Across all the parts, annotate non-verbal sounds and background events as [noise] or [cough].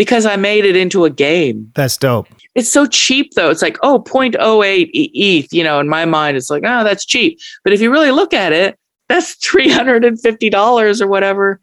because I made it into a game. That's dope. It's so cheap though. It's like, oh, 0.08 ETH, you know, in my mind, it's like, oh, that's cheap. But if you really look at it, that's [laughs] $350 or whatever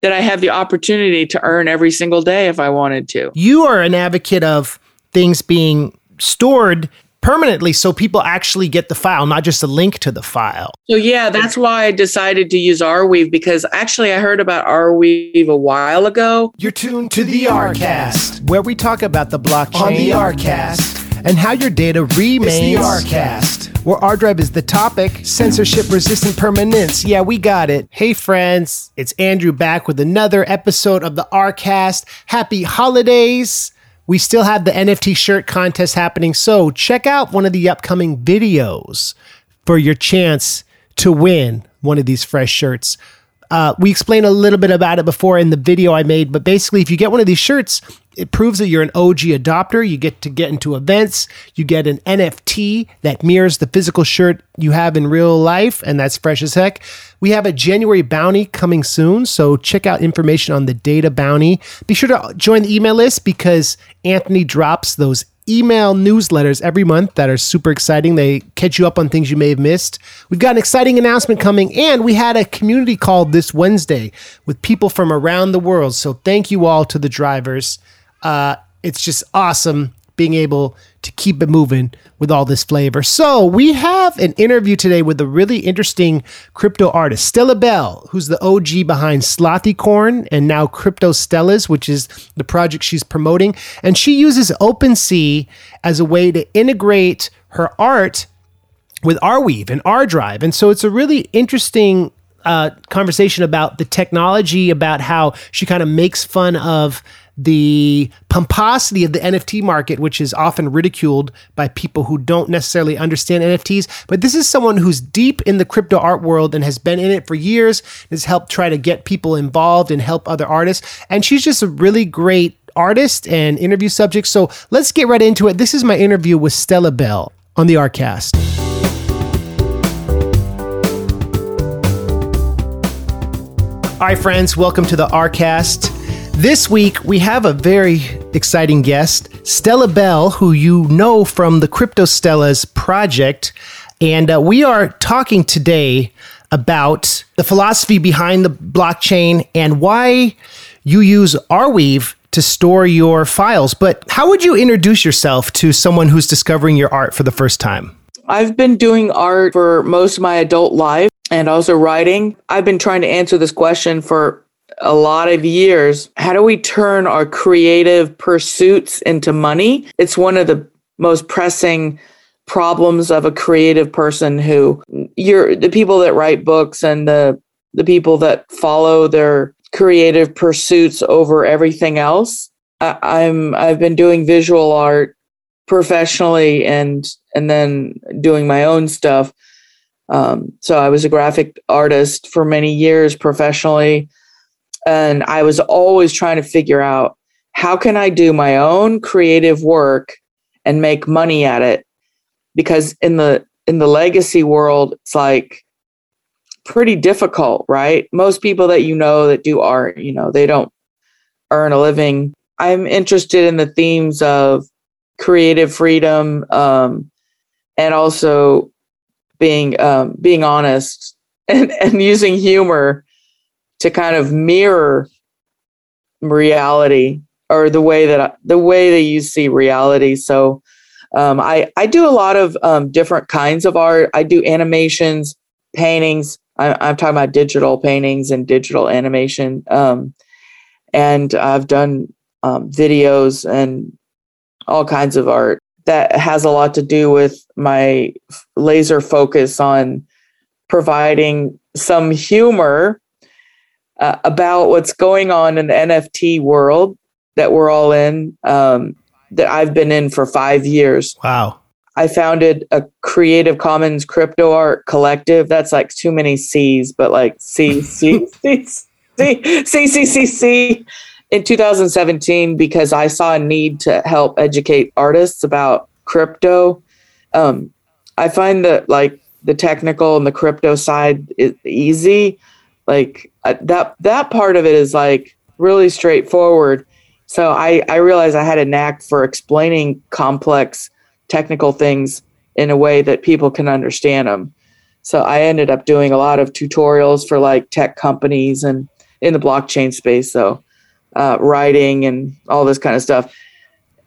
that I have the opportunity to earn every single day if I wanted to. You are an advocate of things being stored permanently so people actually get the file, not just a link to the file. So yeah, that's why I decided to use Arweave because actually I heard about Arweave a while ago. You're tuned to the Arcast, where we talk about the blockchain on the Arcast and how your data remains. It's the Arcast. Where ArDrive is the topic, censorship resistant permanence. Yeah, we got it. Hey, friends, it's Andrew back with another episode of the Arcast. Happy holidays. We still have the NFT shirt contest happening, so check out one of the upcoming videos for your chance to win one of these fresh shirts. Uh, we explained a little bit about it before in the video I made, but basically, if you get one of these shirts, it proves that you're an OG adopter. You get to get into events. You get an NFT that mirrors the physical shirt you have in real life, and that's fresh as heck. We have a January bounty coming soon, so check out information on the data bounty. Be sure to join the email list because Anthony drops those email newsletters every month that are super exciting. They catch you up on things you may have missed. We've got an exciting announcement coming, and we had a community call this Wednesday with people from around the world. So thank you all to the drivers. Uh, it's just awesome being able to keep it moving with all this flavor. So, we have an interview today with a really interesting crypto artist, Stellabelle, who's the OG behind Slothicorn and now CryptoStellas, which is the project she's promoting. And she uses OpenSea as a way to integrate her art with Arweave and Ardrive. And so, it's a really interesting uh, conversation about the technology, about how she kind of makes fun of the pomposity of the NFT market, which is often ridiculed by people who don't necessarily understand NFTs. But this is someone who's deep in the crypto art world and has been in it for years, has helped try to get people involved and help other artists. And she's just a really great artist and interview subject. So let's get right into it. This is my interview with Stellabelle on the Arcast. All right, friends, welcome to the Arcast. This week, we have a very exciting guest, Stellabelle, who you know from the CryptoStellas project. And uh, we are talking today about the philosophy behind the blockchain and why you use Arweave to store your files. But how would you introduce yourself to someone who's discovering your art for the first time? I've been doing art for most of my adult life and also writing. I've been trying to answer this question for a lot of years. How do we turn our creative pursuits into money? It's one of the most pressing problems of a creative person who you're the people that write books and the the people that follow their creative pursuits over everything else. I, I'm I've been doing visual art professionally and and then doing my own stuff. Um, so I was a graphic artist for many years professionally and I was always trying to figure out how can I do my own creative work and make money at it? Because in the in the legacy world, it's like pretty difficult, right? Most people that you know that do art, you know, they don't earn a living. I'm interested in the themes of creative freedom um, and also being um, being honest [laughs] and, and using humor to kind of mirror reality or the way that the way that you see reality. So um, I I do a lot of um, different kinds of art. I do animations, paintings. I, am talking about digital paintings and digital animation. Um, and I've done um, videos and all kinds of art that has a lot to do with my laser focus on providing some humor uh, about what's going on in the NFT world that we're all in, um, that I've been in for five years. Wow. I founded a Creative Commons crypto art collective. That's like too many C's, but like C, C, C, C, C, C, C, C in 2017 because I saw a need to help educate artists about crypto. Um, I find that like the technical and the crypto side is easy like uh, that that part of it is like really straightforward So I, I realized I had a knack for explaining complex technical things in a way that people can understand them. So I ended up doing a lot of tutorials for like tech companies and in the blockchain space, so uh, writing and all this kind of stuff.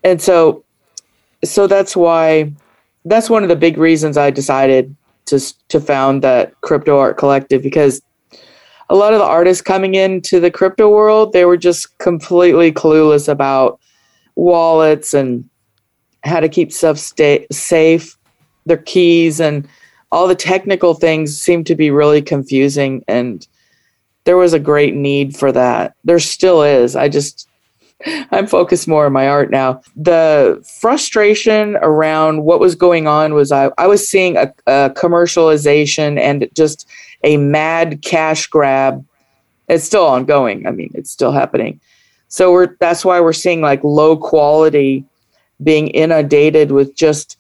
And so, so that's why, that's one of the big reasons I decided to to found that crypto art collective because a lot of the artists coming into the crypto world, they were just completely clueless about wallets and how to keep stuff stay safe, their keys and all the technical things seemed to be really confusing and there was a great need for that. There still is. I just [laughs] I'm focused more on my art now. The frustration around what was going on was I, I was seeing a, a commercialization and just a mad cash grab. It's still ongoing. I mean, it's still happening. So we're that's why we're seeing like low quality being inundated with just,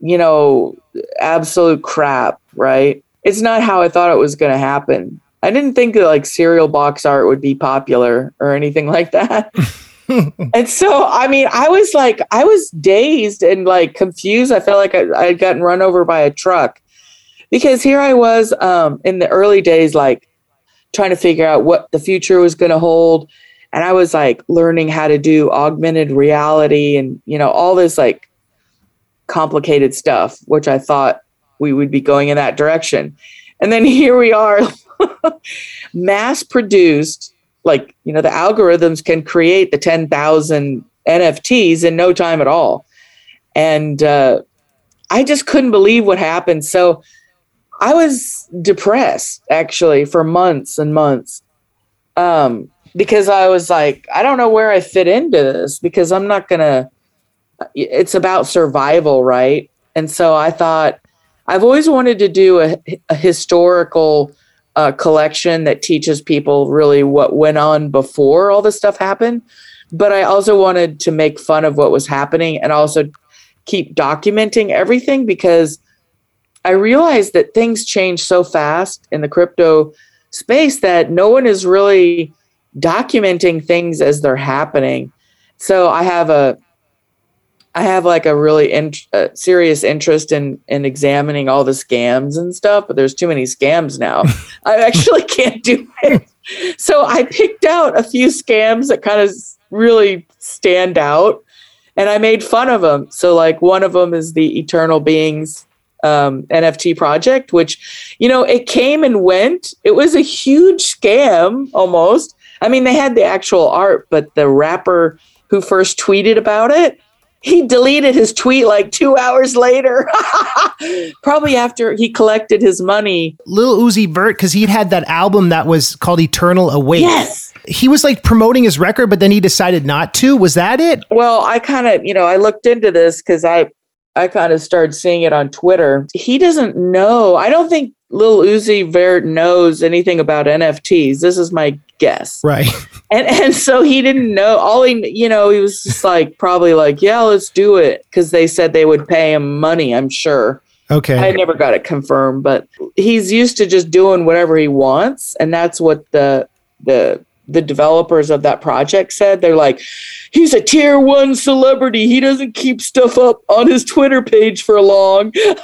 you know, absolute crap, right? It's not how I thought it was going to happen. I didn't think that like cereal box art would be popular or anything like that. [laughs] [laughs] and so, I mean, I was like, I was dazed and like confused. I felt like I, had gotten run over by a truck because here I was um, in the early days, like trying to figure out what the future was going to hold. And I was like learning how to do augmented reality and, you know, all this like complicated stuff, which I thought we would be going in that direction. And then [laughs] here we are, [laughs] mass produced, like, you know, the algorithms can create the 10,000 NFTs in no time at all. And uh, I just couldn't believe what happened. So, I was depressed actually for months and months. Um, because I was like, I don't know where I fit into this because I'm not going to, it's about survival, right? And so I thought, I've always wanted to do a, a historical uh, collection that teaches people really what went on before all this stuff happened. But I also wanted to make fun of what was happening and also keep documenting everything because I realized that things change so fast in the crypto space that no one is really documenting things as they're happening. So I have a I have like a really in, uh, serious interest in in examining all the scams and stuff, but there's too many scams now. [laughs] I actually can't do it. So I picked out a few scams that kind of really stand out and I made fun of them. So like one of them is the eternal beings um, NFT project, which, you know, it came and went. It was a huge scam almost. I mean, they had the actual art, but the rapper who first tweeted about it, he deleted his tweet like two hours later, [laughs] probably after he collected his money. Lil Uzi Vert, because he'd had that album that was called Eternal Atake. Yes. He was like promoting his record, but then he decided not to. Was that it? Well, I kind of, you know, I looked into this because I I kind of started seeing it on Twitter. He doesn't know. I don't think Lil Uzi Vert knows anything about NFTs. This is my guess. Right. And and so he didn't know. All he, you know, he was just like probably like, yeah, let's do it because they said they would pay him money. I'm sure. Okay. I never got it confirmed, but he's used to just doing whatever he wants, and that's what the the the developers of that project said. They're like, he's a tier one celebrity. He doesn't keep stuff up on his Twitter page for long. Oh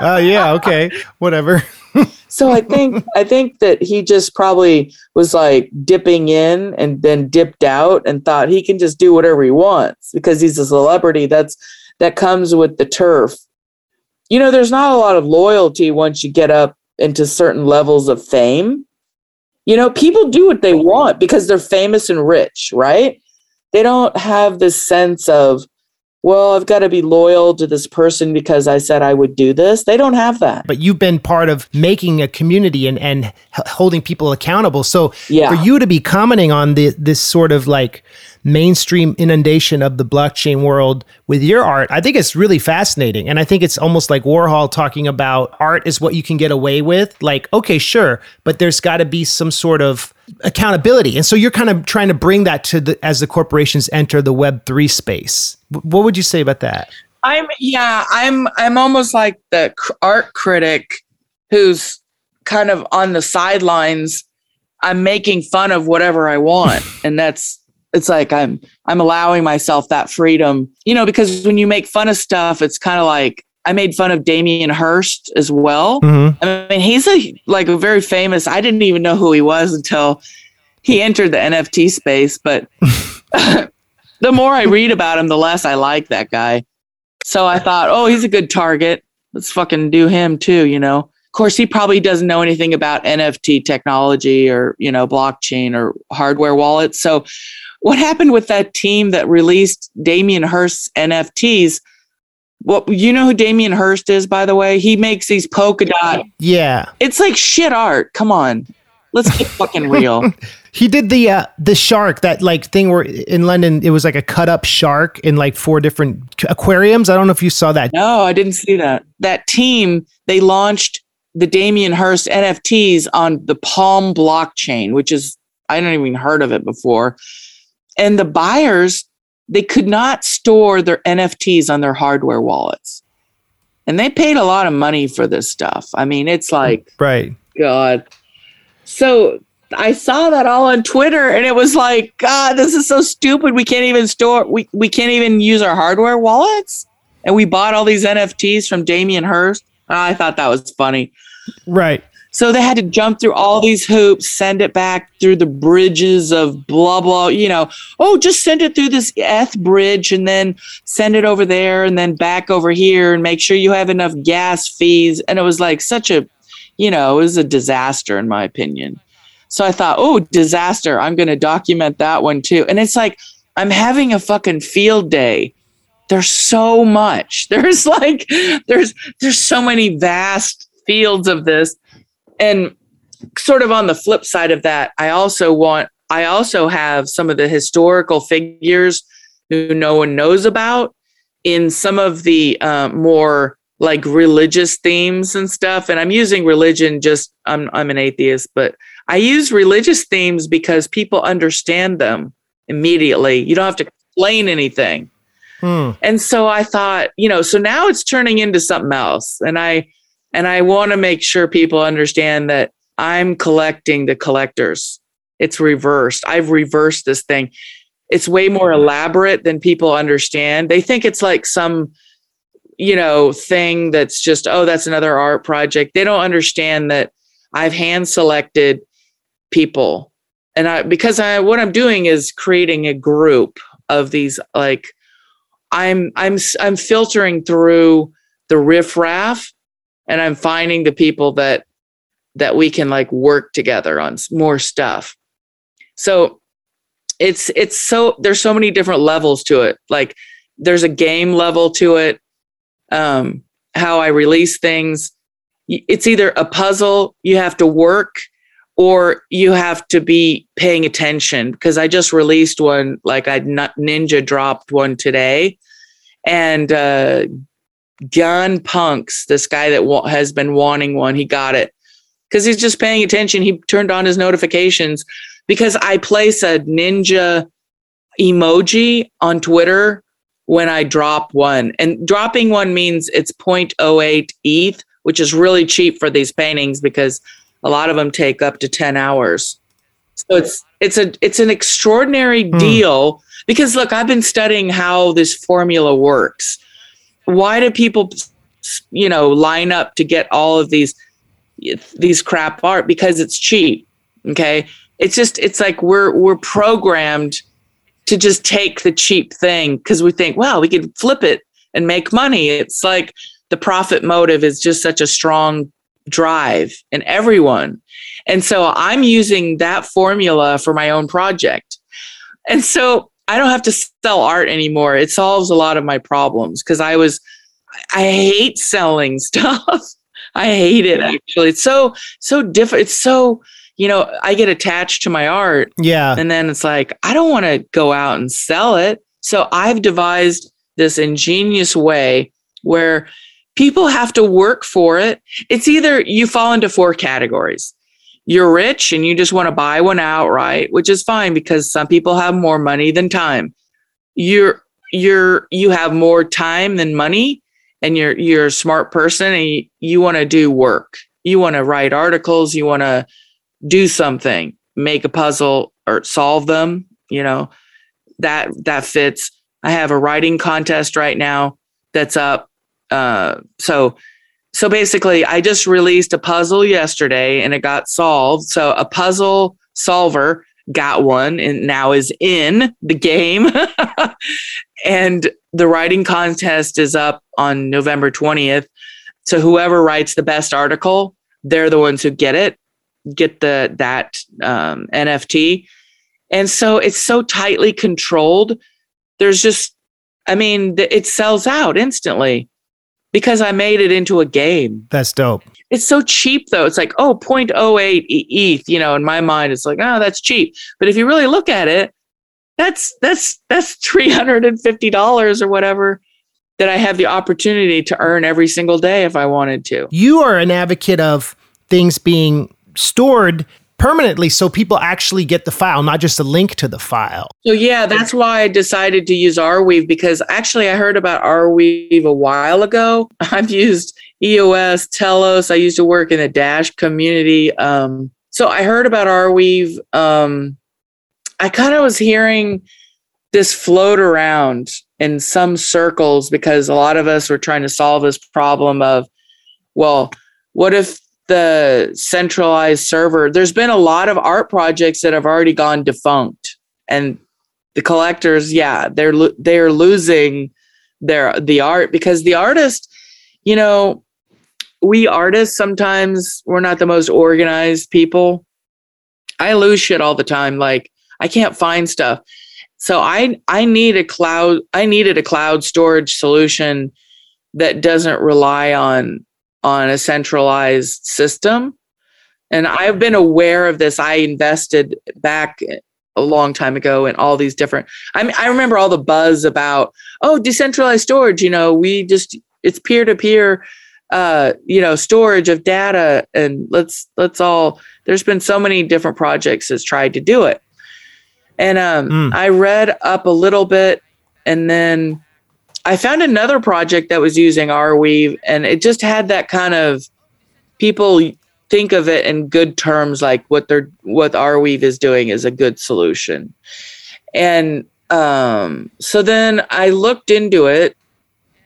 [laughs] uh, yeah, okay, whatever. [laughs] so I think I think that he just probably was like dipping in and then dipped out and thought he can just do whatever he wants because he's a celebrity. That's that comes with the turf. You know, there's not a lot of loyalty once you get up into certain levels of fame. You know, people do what they want because they're famous and rich, right? They don't have this sense of, well, I've got to be loyal to this person because I said I would do this. They don't have that. But you've been part of making a community and, and holding people accountable. So yeah. for you to be commenting on the, this sort of like mainstream inundation of the blockchain world with your art, I think it's really fascinating. And I think it's almost like Warhol talking about art is what you can get away with. Like, okay, sure, but there's got to be some sort of accountability. And so you're kind of trying to bring that to the as the corporations enter the web 3 space. What would you say about that? I'm yeah, I'm I'm almost like the art critic who's kind of on the sidelines. I'm making fun of whatever I want and that's it's like I'm I'm allowing myself that freedom, you know, because when you make fun of stuff, it's kind of like I made fun of Damien Hirst as well. Mm-hmm. I mean, he's a like a very famous. I didn't even know who he was until he entered the NFT space. But [laughs] [laughs] the more I read about him, the less I like that guy. So I thought, oh, he's a good target. Let's fucking do him too. You know. Of course, he probably doesn't know anything about NFT technology or you know blockchain or hardware wallets. So what happened with that team that released Damien Hirst's NFTs? Well, you know who Damien Hirst is, by the way? He makes these polka dot. Yeah. It's like shit art. Come on. Let's get fucking real. [laughs] He did the uh, the shark that like thing where in London it was like a cut up shark in like four different aquariums. I don't know if you saw that. No, I didn't see that. That team, they launched the Damien Hirst NFTs on the Palm blockchain, which is I don't even heard of it before. And the buyers, they could not store their NFTs on their hardware wallets. And they paid a lot of money for this stuff. I mean, it's mm, like, Right. God. So I saw that all on Twitter and it was like, God, this is so stupid. We can't even store, we, we can't even use our hardware wallets. And we bought all these NFTs from Damien Hirst. Ah, I thought that was funny. Right. So they had to jump through all these hoops, send it back through the bridges of blah, blah, you know, oh, just send it through this Eth bridge and then send it over there and then back over here and make sure you have enough gas fees. And it was like such a, you know, it was a disaster in my opinion. So I thought, oh, disaster. I'm going to document that one too. And it's like, I'm having a fucking field day. There's so much. [laughs] There's like, there's, there's so many vast fields of this and sort of on the flip side of that, I also want, I also have some of the historical figures who no one knows about in some of the uh, more like religious themes and stuff. And I'm using religion just, I'm, I'm an atheist, but I use religious themes because people understand them immediately. You don't have to explain anything. Hmm. And so I thought, you know, so now it's turning into something else. And I, and I want to make sure people understand that I'm collecting the collectors. It's reversed. I've reversed this thing. It's way more elaborate than people understand. They think it's like some, you know, thing that's just, oh, that's another art project. They don't understand that I've hand selected people. And I, because I, what I'm doing is creating a group of these, like, I'm, I'm, I'm filtering through the riffraff and I'm finding the people that that we can like work together on more stuff. So it's it's so there's so many different levels to it. Like there's a game level to it. Um, how I release things. It's either a puzzle you have to work or you have to be paying attention because I just released one like I ninja dropped one today and uh Gun Punks, this guy that wa- has been wanting one, he got it because he's just paying attention. He turned on his notifications because I place a ninja emoji on Twitter when I drop one. And dropping one means it's 0.08 ETH, which is really cheap for these paintings because a lot of them take up to 10 hours. So it's it's a it's an extraordinary Hmm. deal because look, I've been studying how this formula works why do people you know line up to get all of these these crap art? Because it's cheap okay? It's just it's like we're we're programmed to just take the cheap thing because we think well we can flip it and make money. It's like the profit motive is just such a strong drive in everyone. And so i'm using that formula for my own project. And so I don't have to sell art anymore. It solves a lot of my problems because I was, I hate selling [laughs] stuff. I hate it actually. It's so, so different. It's so, you know, I get attached to my art Yeah. and then it's like, I don't want to go out and sell it. So I've devised this ingenious way where people have to work for it. It's either you fall into four categories you're rich and you just want to buy one outright, which is fine because some people have more money than time. You're you're you have more time than money and you're you're a smart person and you, you want to do work. You want to write articles, you want to do something, make a puzzle or solve them, you know. that that fits. I have a writing contest right now that's up. Uh, so so basically, I just released a puzzle yesterday and it got solved. So a puzzle solver got one and now is in the game. [laughs] and the writing contest is up on November 20th. So whoever writes the best article, they're the ones who get it, get the that um, NFT. And so it's so tightly controlled. There's just, I mean, it sells out instantly because I made it into a game. That's dope. It's so cheap though. It's like, oh, 0.08 ETH, you know, in my mind, it's like, oh, that's cheap. But if you really look at it, that's that's that's $350 or whatever that I have the opportunity to earn every single day if I wanted to. You are an advocate of things being stored permanently so people actually get the file, not just a link to the file. So yeah, that's why I decided to use Arweave because actually I heard about Arweave a while ago. [laughs] I've used EOS, Telos. I used to work in the Dash community. Um, so I heard about Arweave. Um, I kind of was hearing this float around in some circles because a lot of us were trying to solve this problem of, well, what if the centralized server? There's been a lot of art projects that have already gone defunct, and the collectors, yeah, they're they're losing their the art because the artist, you know, we artists sometimes we're not the most organized people. I lose shit all the time. Like I can't find stuff. So I I need a cloud I needed a cloud storage solution that doesn't rely on on a centralized system. And I've been aware of this. I invested back a long time ago in all these different I mean I remember all the buzz about oh decentralized storage, you know, we just it's peer to peer uh you know storage of data and let's let's all there's been so many different projects that's tried to do it and um, mm. I read up a little bit and then I found another project that was using Arweave and it just had that kind of people think of it in good terms like what they're what Arweave is doing is a good solution. And um, so then I looked into it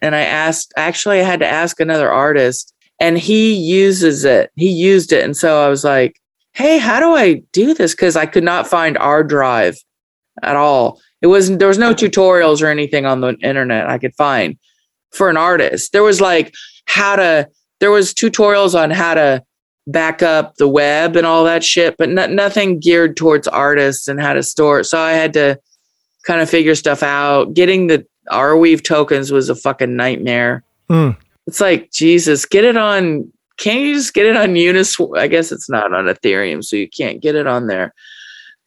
and I asked actually I had to ask another artist and he uses it. He used it and so I was like hey, how do I do this? Because I could not find ArDrive at all. It wasn't there was no tutorials or anything on the internet I could find for an artist. There was like how to there was tutorials on how to back up the web and all that shit, but no, nothing geared towards artists and how to store it. So I had to kind of figure stuff out. Getting the Arweave tokens was a fucking nightmare. Mm. It's like Jesus, get it on can't you just get it on Uniswap? I guess it's not on Ethereum, so you can't get it on there.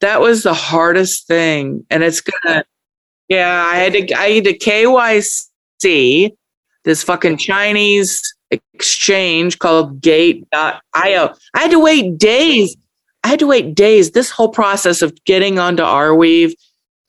That was the hardest thing, and it's gonna. Yeah, I had to. I had to KYC this fucking Chinese exchange called Gate.io. I had to wait days. I had to wait days. This whole process of getting onto Arweave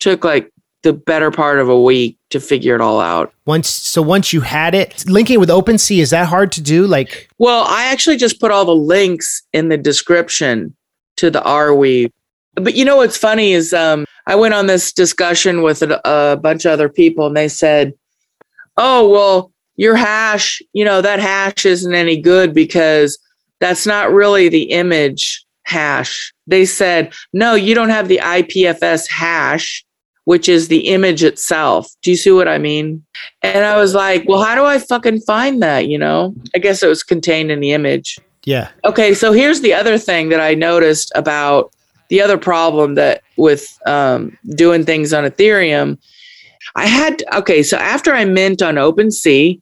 took like the better part of a week to figure it all out. Once so once you had it, linking with OpenSea is that hard to do? Like Well, I actually just put all the links in the description to the Arweave. But you know what's funny is um I went on this discussion with a, a bunch of other people and they said, "Oh, well, your hash, you know, that hash isn't any good because that's not really the image hash." They said, "No, you don't have the IPFS hash." which is the image itself. Do you see what I mean? And I was like, well, how do I fucking find that? You know, I guess it was contained in the image. Yeah. Okay. So here's the other thing that I noticed about the other problem that with um, doing things on Ethereum. I had, okay. So after I mint on OpenSea,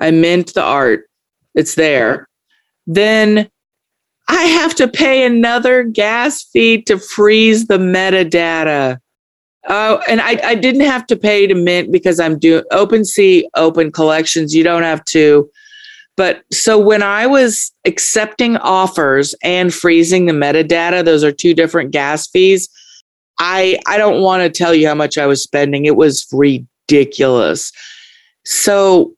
I mint the art, it's there. Then I have to pay another gas fee to freeze the metadata. Oh, and I, I didn't have to pay to mint because I'm doing OpenSea open collections. You don't have to. But so when I was accepting offers and freezing the metadata, those are two different gas fees. I I don't want to tell you how much I was spending. It was ridiculous. So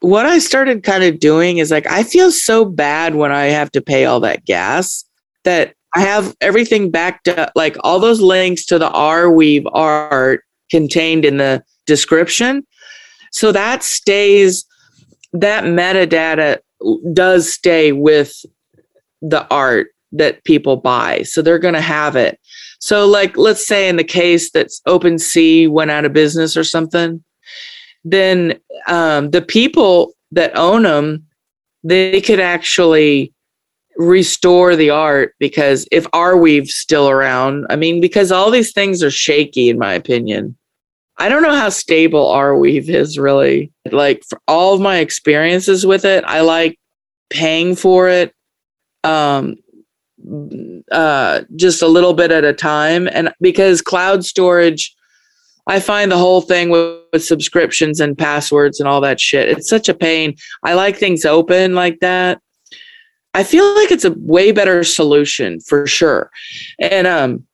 what I started kind of doing is like I feel so bad when I have to pay all that gas that I have everything backed up, like all those links to the Arweave art contained in the description. So that stays, that metadata does stay with the art that people buy. So they're going to have it. So, like, let's say in the case that OpenSea went out of business or something, then um, the people that own them, they could actually restore the art because if Arweave's still around, I mean, because all these things are shaky, in my opinion. I don't know how stable Arweave is really. Like for all of my experiences with it, I like paying for it um, uh, just a little bit at a time. And because cloud storage, I find the whole thing with, with subscriptions and passwords and all that shit, it's such a pain. I like things open like that. I feel like it's a way better solution for sure. And um,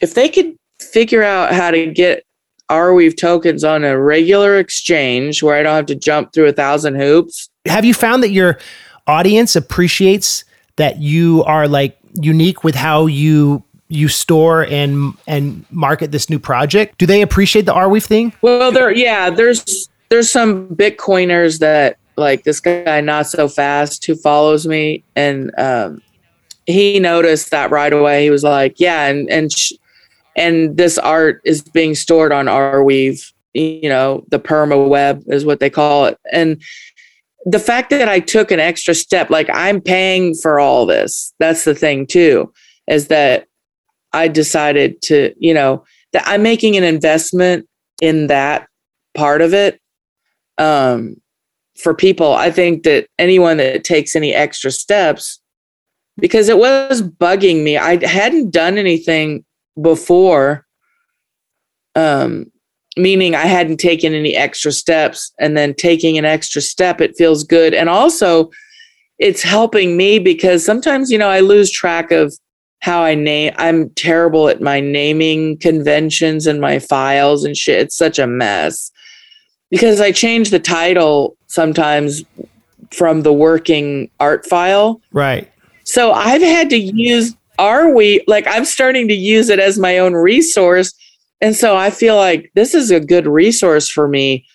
if they could figure out how to get Arweave tokens on a regular exchange where I don't have to jump through a thousand hoops. Have you found that your audience appreciates that you are like unique with how you you store and and market this new project? Do they appreciate the Arweave thing? Well, there yeah, there's there's some Bitcoiners that like this guy not so fast who follows me and um he noticed that right away. He was like, "Yeah, and and sh- and this art is being stored on Arweave, you know, the perma web is what they call it." And the fact that I took an extra step, like I'm paying for all this, that's the thing too, is that I decided to, you know, that I'm making an investment in that part of it. Um, for people, I think that anyone that takes any extra steps, because it was bugging me, I hadn't done anything before. Um, meaning I hadn't taken any extra steps and then taking an extra step, it feels good. And also, it's helping me because sometimes, you know, I lose track of how I name. I'm terrible at my naming conventions and my files and shit. It's such a mess because I change the title sometimes from the working art file. Right. So I've had to use Arweave like I'm starting to use it as my own resource and so I feel like this is a good resource for me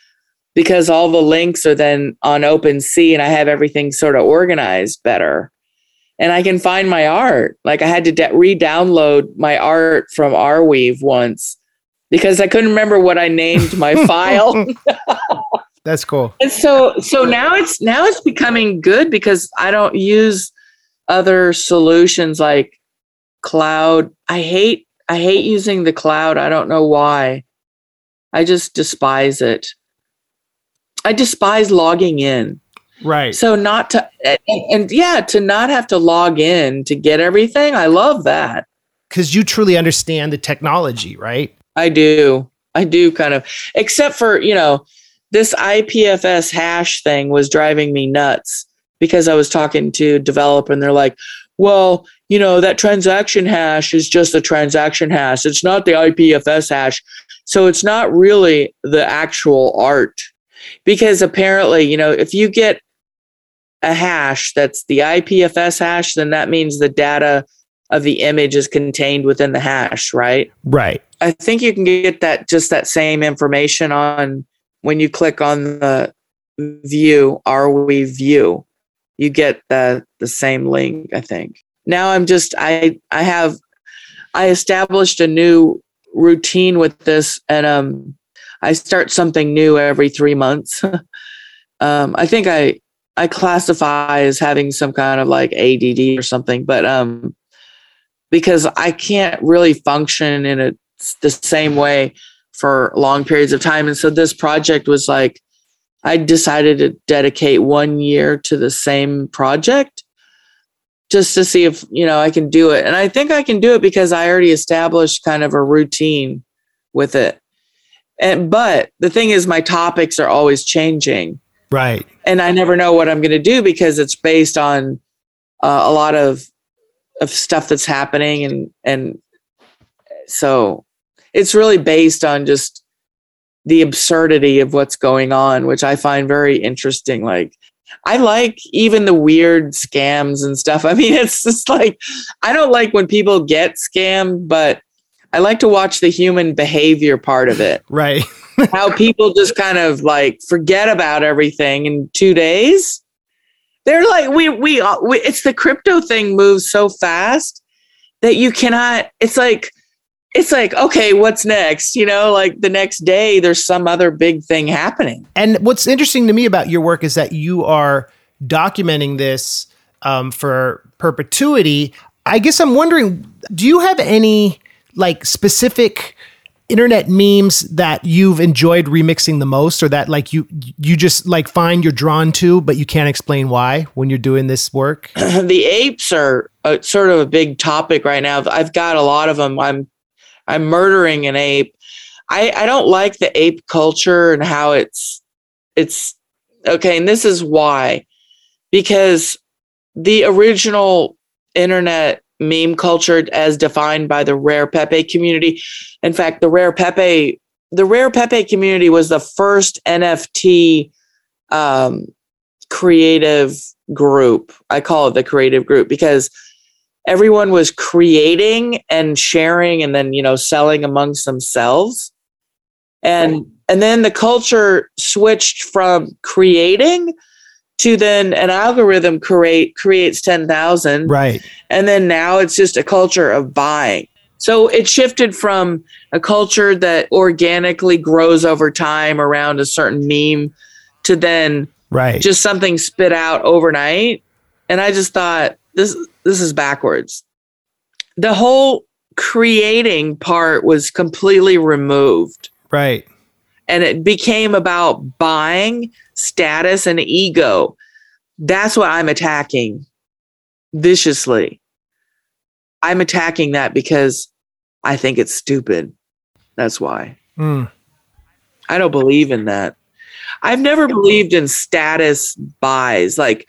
because all the links are then on OpenSea and I have everything sort of organized better. And I can find my art. Like I had to de- re download my art from Arweave once because I couldn't remember what I named my [laughs] file. [laughs] That's cool. And so so now it's now it's becoming good because I don't use other solutions like cloud. I hate I hate using the cloud. I don't know why. I just despise it. I despise logging in. Right. So not to and, and yeah, to not have to log in to get everything. I love that. Cuz you truly understand the technology, right? I do. I do kind of except for, you know, this IPFS hash thing was driving me nuts because I was talking to developer and they're like, "Well, you know, that transaction hash is just a transaction hash. It's not the IPFS hash. So it's not really the actual art. Because apparently, you know, if you get a hash that's the IPFS hash, then that means the data of the image is contained within the hash, right? Right. I think you can get that just that same information on when you click on the view, Arweave view. You get the the same link, I think. Now I'm just I I have I established a new routine with this and um I start something new every 3 months. [laughs] um I think I I classify as having some kind of like ADD or something but um because I can't really function in a the same way for long periods of time. And so this project was like I decided to dedicate 1 year to the same project just to see if you know I can do it. And I think I can do it because I already established kind of a routine with it. And but the thing is my topics are always changing. Right. And I never know what I'm going to do because it's based on uh, a lot of of stuff that's happening and and so it's really based on just the absurdity of what's going on, which I find very interesting like I like even the weird scams and stuff. [laughs] I mean, it's just like I don't like when people get scammed, but I like to watch the human behavior part of it. Right. [laughs] How people just kind of like forget about everything in two days. They're like we, we we it's the crypto thing moves so fast that you cannot. It's like it's like okay, what's next? You know, like the next day there's some other big thing happening. And what's interesting to me about your work is that you are documenting this um, for perpetuity. I guess I'm wondering, do you have any like specific internet memes that you've enjoyed remixing the most or that like you you just like find you're drawn to but you can't explain why when you're doing this work [clears throat] the apes are a, sort of a big topic right now i've got a lot of them i'm i'm murdering an ape. I i don't like the ape culture and how it's it's okay and this is why. Because the original internet meme culture as defined by the rare pepe community in fact the rare pepe the rare pepe community was the first nft um, creative group. I call it the creative group because everyone was creating and sharing and then you know selling amongst themselves. And and then the culture switched from creating to then an algorithm create creates 10,000 right. And then now it's just a culture of buying. So it shifted from a culture that organically grows over time around a certain meme to then right. just something spit out overnight. And i just thought this this is backwards the whole creating part was completely removed right and it became about buying status and ego. That's what I'm attacking viciously. I'm attacking that because I think it's stupid. That's why. Mm. I don't believe in that. I've never believed in status buys, like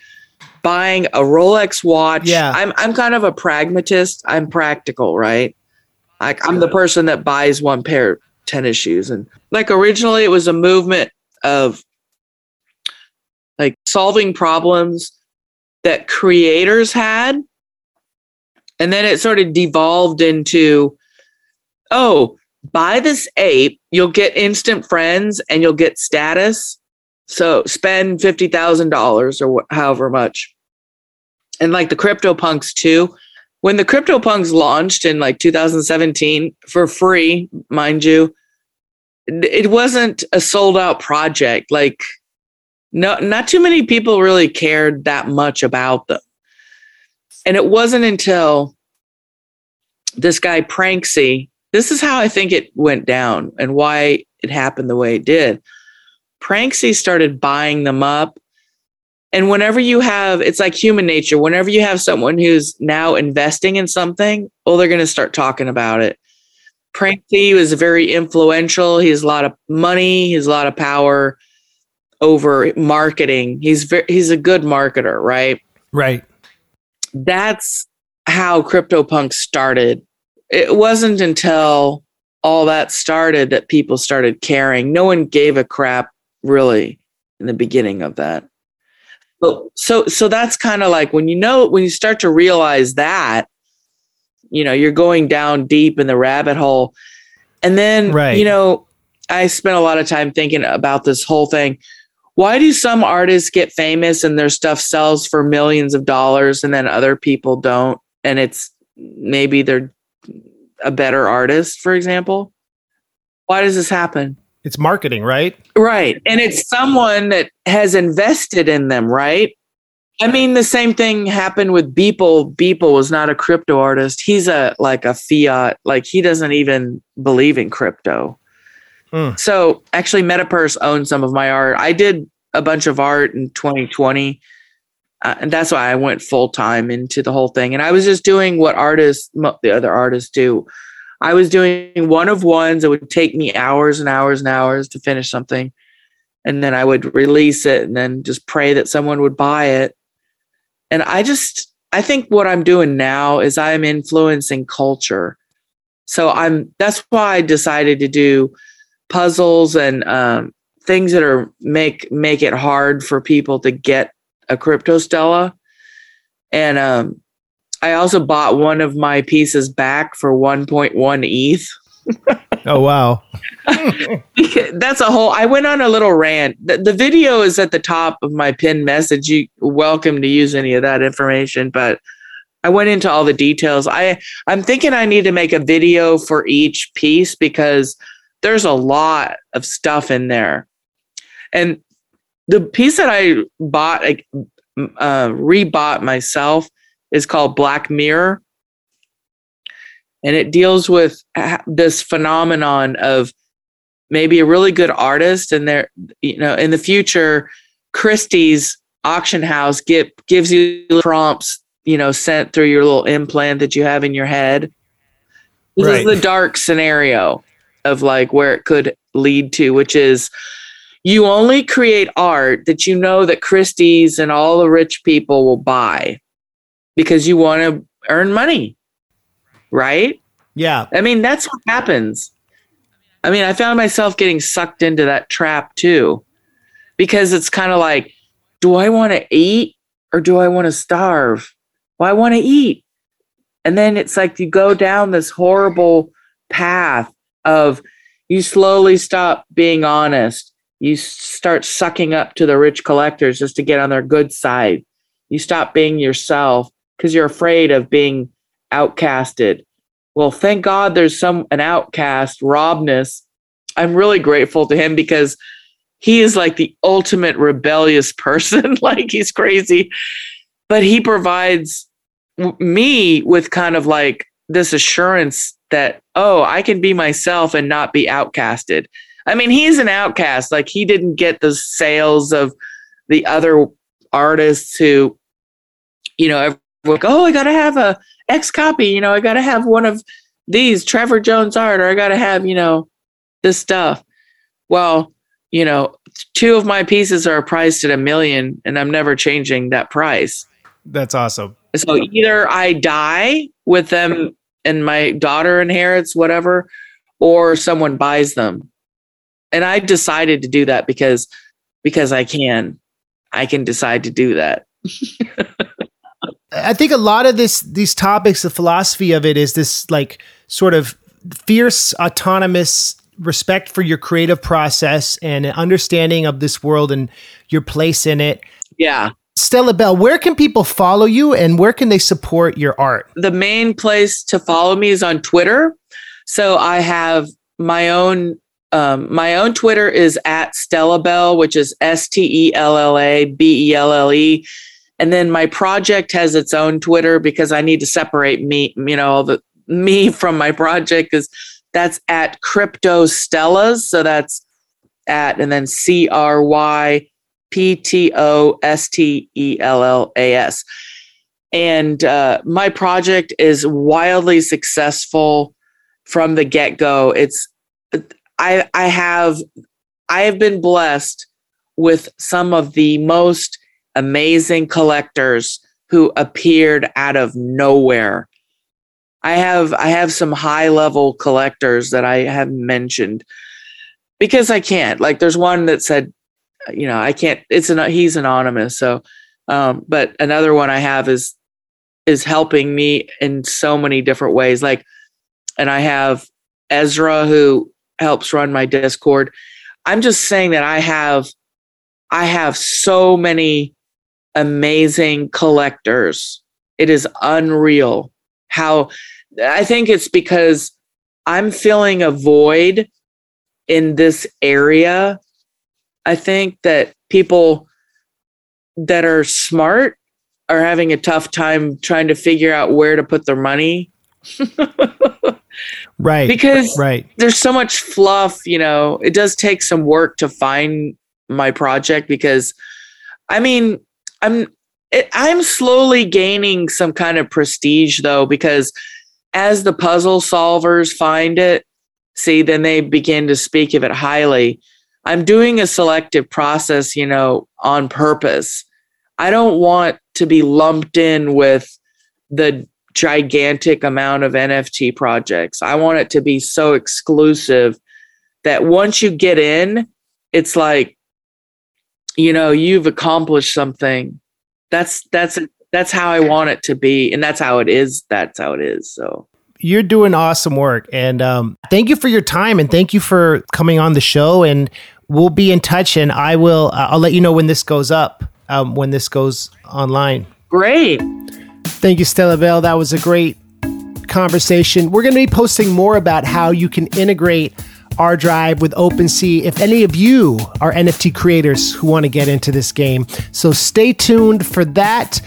buying a Rolex watch. Yeah. I'm I'm kind of a pragmatist. I'm practical, right? Like I'm the person that buys one pair of tennis shoes. And like originally, it was a movement of like solving problems that creators had. And then it sort of devolved into, oh, buy this ape, you'll get instant friends and you'll get status. So spend $50,000 or wh- however much. And like the CryptoPunks too. When the CryptoPunks launched in like 2017 for free, mind you, it wasn't a sold out project. Like, no, not too many people really cared that much about them. And it wasn't until this guy Pranksy, this is how I think it went down and why it happened the way it did. Pranksy started buying them up. And whenever you have, it's like human nature, whenever you have someone who's now investing in something, well, they're going to start talking about it. Pranksy was very influential. He has a lot of money. He has a lot of power over marketing. He's very, he's a good marketer, right? Right. That's how CryptoPunk started. It wasn't until all that started that people started caring. No one gave a crap really in the beginning of that. But so so that's kind of like when you know when you start to realize that you know you're going down deep in the rabbit hole. And then Right. you know i spent a lot of time thinking about this whole thing. Why do some artists get famous and their stuff sells for millions of dollars and then other people don't? And it's maybe they're a better artist for example. Why does this happen It's marketing, right? Right. And it's someone that has invested in them, right? I mean, the same thing happened with Beeple. Beeple was not a crypto artist. He's a like a fiat, like he doesn't even believe in crypto. Hmm. So actually Metapurse owns some of my art. I did a bunch of art in 2020. Uh, and that's why I went full time into the whole thing. And I was just doing what artists, mo- the other artists do. I was doing one of ones. It would take me hours and hours and hours to finish something. And then I would release it and then just pray that someone would buy it. And I just, I think what I'm doing now is I'm influencing culture. So I'm, that's why I decided to do puzzles and um, things that are make make it hard for people to get a crypto stella and um I also bought one of my pieces back for 1.1 ETH. [laughs] oh wow. [laughs] That's a whole I went on a little rant. The, the video is at the top of my pinned message. You welcome to use any of that information, but I went into all the details. I I'm thinking I need to make a video for each piece because there's a lot of stuff in there. And the piece that I bought, uh, rebought myself, is called Black Mirror. And it deals with this phenomenon of maybe a really good artist, and there, you know, in the future, Christie's auction house get, gives you prompts, you know, sent through your little implant that you have in your head. This right. is the dark scenario of like where it could lead to, which is you only create art that you know that Christie's and all the rich people will buy because you want to earn money. Right? Yeah. I mean, that's what happens. I mean, I found myself getting sucked into that trap too because it's kind of like, do I want to eat or do I want to starve? Well, I want to eat. And then it's like you go down this horrible path of you slowly stop being honest you start sucking up to the rich collectors just to get on their good side. You stop being yourself because you're afraid of being outcasted. Well, thank God there's some an outcast, Robness. I'm really grateful to him because he is like the ultimate rebellious [laughs] person. like he's crazy, but he provides me with kind of like this assurance that, oh, I can be myself and not be outcasted. I mean, he's an outcast. Like he didn't get the sales of the other artists who, you know, like, oh, I gotta have a XCOPY. You know, I gotta have one of these Trevor Jones art, or I gotta have, you know, this stuff. Well, you know, two of my pieces are priced at a million, and I'm never changing that price. That's awesome. So either I die with them and my daughter inherits whatever, or someone buys them and I decided to do that because because I can. I can decide to do that. [laughs] I think a lot of this these topics, the philosophy of it is this like sort of fierce autonomous respect for your creative process and an understanding of this world and your place in it. Yeah. Stellabelle, where can people follow you and where can they support your art? The main place to follow me is on Twitter. So I have my own um, my own Twitter is at Stellabelle, which is S T E L L A B E L L E. And then my project has its own Twitter because I need to separate me, you know, the me [laughs] from my project because that's at CryptoStellas. So that's at and then C R Y P T O S T E L L A S. And uh, my project is wildly successful from the get go. It's I I have I have been blessed with some of the most amazing collectors who appeared out of nowhere. I have I have some high level collectors that I have mentioned because I can't. Like there's one that said, you know, I can't. It's an he's anonymous. So, um, but another one I have is is helping me in so many different ways. Like, and I have Ezra who helps run my Discord. I'm just saying that I have I have so many amazing collectors. It is unreal how I think it's because I'm feeling a void in this area. I think that people that are smart are having a tough time trying to figure out where to put their money. [laughs] right because right there's so much fluff you know it does take some work to find my project because i mean i'm i'm slowly gaining some kind of prestige though because as the puzzle solvers find it see then they begin to speak of it highly i'm doing a selective process you know on purpose i don't want to be lumped in with the gigantic amount of NFT projects. I want it to be so exclusive that once you get in, it's like, you know, you've accomplished something. That's that's that's how I want it to be, and that's how it is. That's how it is. So you're doing awesome work, and um, thank you for your time, and thank you for coming on the show. And we'll be in touch, and I will. Uh, I'll let you know when this goes up, um, when this goes online. Great. Thank you, Stellabelle. That was a great conversation. We're going to be posting more about how you can integrate ArDrive with OpenSea if any of you are NFT creators who want to get into this game. So stay tuned for that.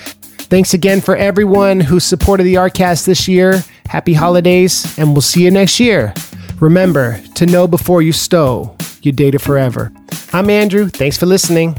Thanks again for everyone who supported the ArCast this year. Happy holidays, and we'll see you next year. Remember to know before you stow, you data forever. I'm Andrew. Thanks for listening.